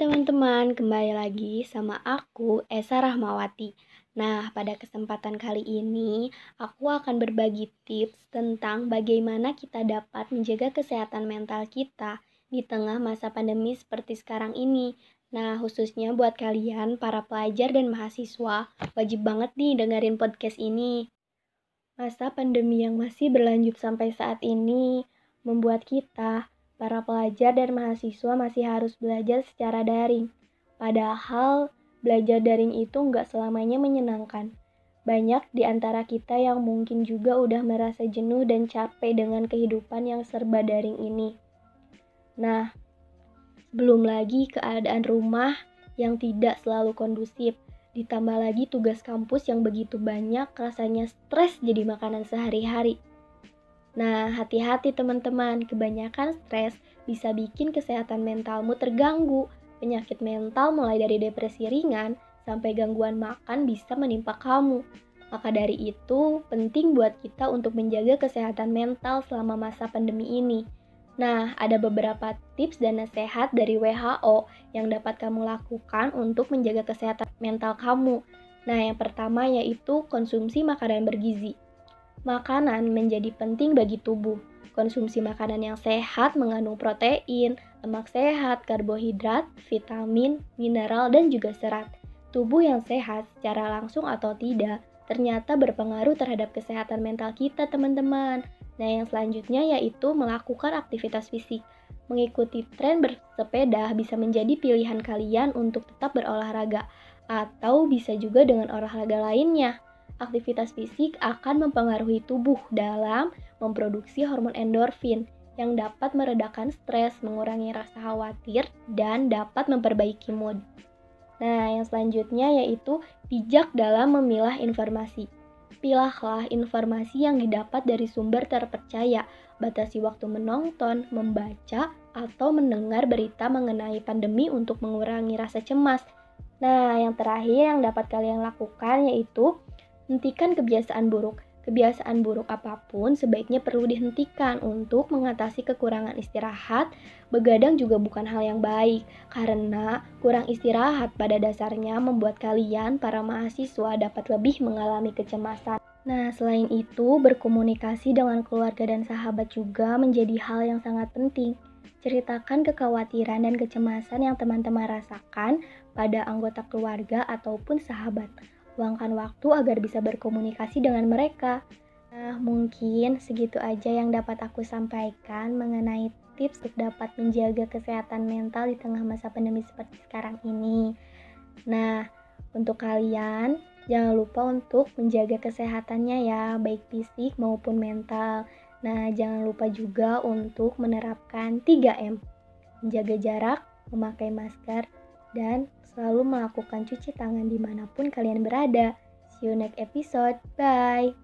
teman-teman, kembali lagi sama aku Esa Rahmawati. Nah, pada kesempatan kali ini aku akan berbagi tips tentang bagaimana kita dapat menjaga kesehatan mental kita di tengah masa pandemi seperti sekarang ini. Nah, khususnya buat kalian para pelajar dan mahasiswa, wajib banget nih dengerin podcast ini. Masa pandemi yang masih berlanjut sampai saat ini membuat kita para pelajar dan mahasiswa masih harus belajar secara daring. Padahal, belajar daring itu nggak selamanya menyenangkan. Banyak di antara kita yang mungkin juga udah merasa jenuh dan capek dengan kehidupan yang serba daring ini. Nah, belum lagi keadaan rumah yang tidak selalu kondusif, ditambah lagi tugas kampus yang begitu banyak, rasanya stres jadi makanan sehari-hari. Nah, hati-hati teman-teman, kebanyakan stres bisa bikin kesehatan mentalmu terganggu. Penyakit mental mulai dari depresi ringan sampai gangguan makan bisa menimpa kamu. Maka dari itu, penting buat kita untuk menjaga kesehatan mental selama masa pandemi ini. Nah, ada beberapa tips dan nasihat dari WHO yang dapat kamu lakukan untuk menjaga kesehatan mental kamu. Nah, yang pertama yaitu konsumsi makanan bergizi. Makanan menjadi penting bagi tubuh. Konsumsi makanan yang sehat mengandung protein, lemak sehat, karbohidrat, vitamin, mineral, dan juga serat. Tubuh yang sehat secara langsung atau tidak ternyata berpengaruh terhadap kesehatan mental kita, teman-teman. Nah, yang selanjutnya yaitu melakukan aktivitas fisik. Mengikuti tren bersepeda bisa menjadi pilihan kalian untuk tetap berolahraga, atau bisa juga dengan olahraga lainnya aktivitas fisik akan mempengaruhi tubuh dalam memproduksi hormon endorfin yang dapat meredakan stres, mengurangi rasa khawatir, dan dapat memperbaiki mood. Nah, yang selanjutnya yaitu bijak dalam memilah informasi. Pilahlah informasi yang didapat dari sumber terpercaya. Batasi waktu menonton, membaca, atau mendengar berita mengenai pandemi untuk mengurangi rasa cemas. Nah, yang terakhir yang dapat kalian lakukan yaitu Hentikan kebiasaan buruk. Kebiasaan buruk apa pun sebaiknya perlu dihentikan untuk mengatasi kekurangan istirahat. Begadang juga bukan hal yang baik, karena kurang istirahat pada dasarnya membuat kalian, para mahasiswa, dapat lebih mengalami kecemasan. Nah, selain itu, berkomunikasi dengan keluarga dan sahabat juga menjadi hal yang sangat penting. Ceritakan kekhawatiran dan kecemasan yang teman-teman rasakan pada anggota keluarga ataupun sahabat luangkan waktu agar bisa berkomunikasi dengan mereka. Nah, mungkin segitu aja yang dapat aku sampaikan mengenai tips untuk dapat menjaga kesehatan mental di tengah masa pandemi seperti sekarang ini. Nah, untuk kalian, jangan lupa untuk menjaga kesehatannya ya, baik fisik maupun mental. Nah, jangan lupa juga untuk menerapkan 3M. Menjaga jarak, memakai masker, dan selalu melakukan cuci tangan di mana pun kalian berada. See you next episode. Bye.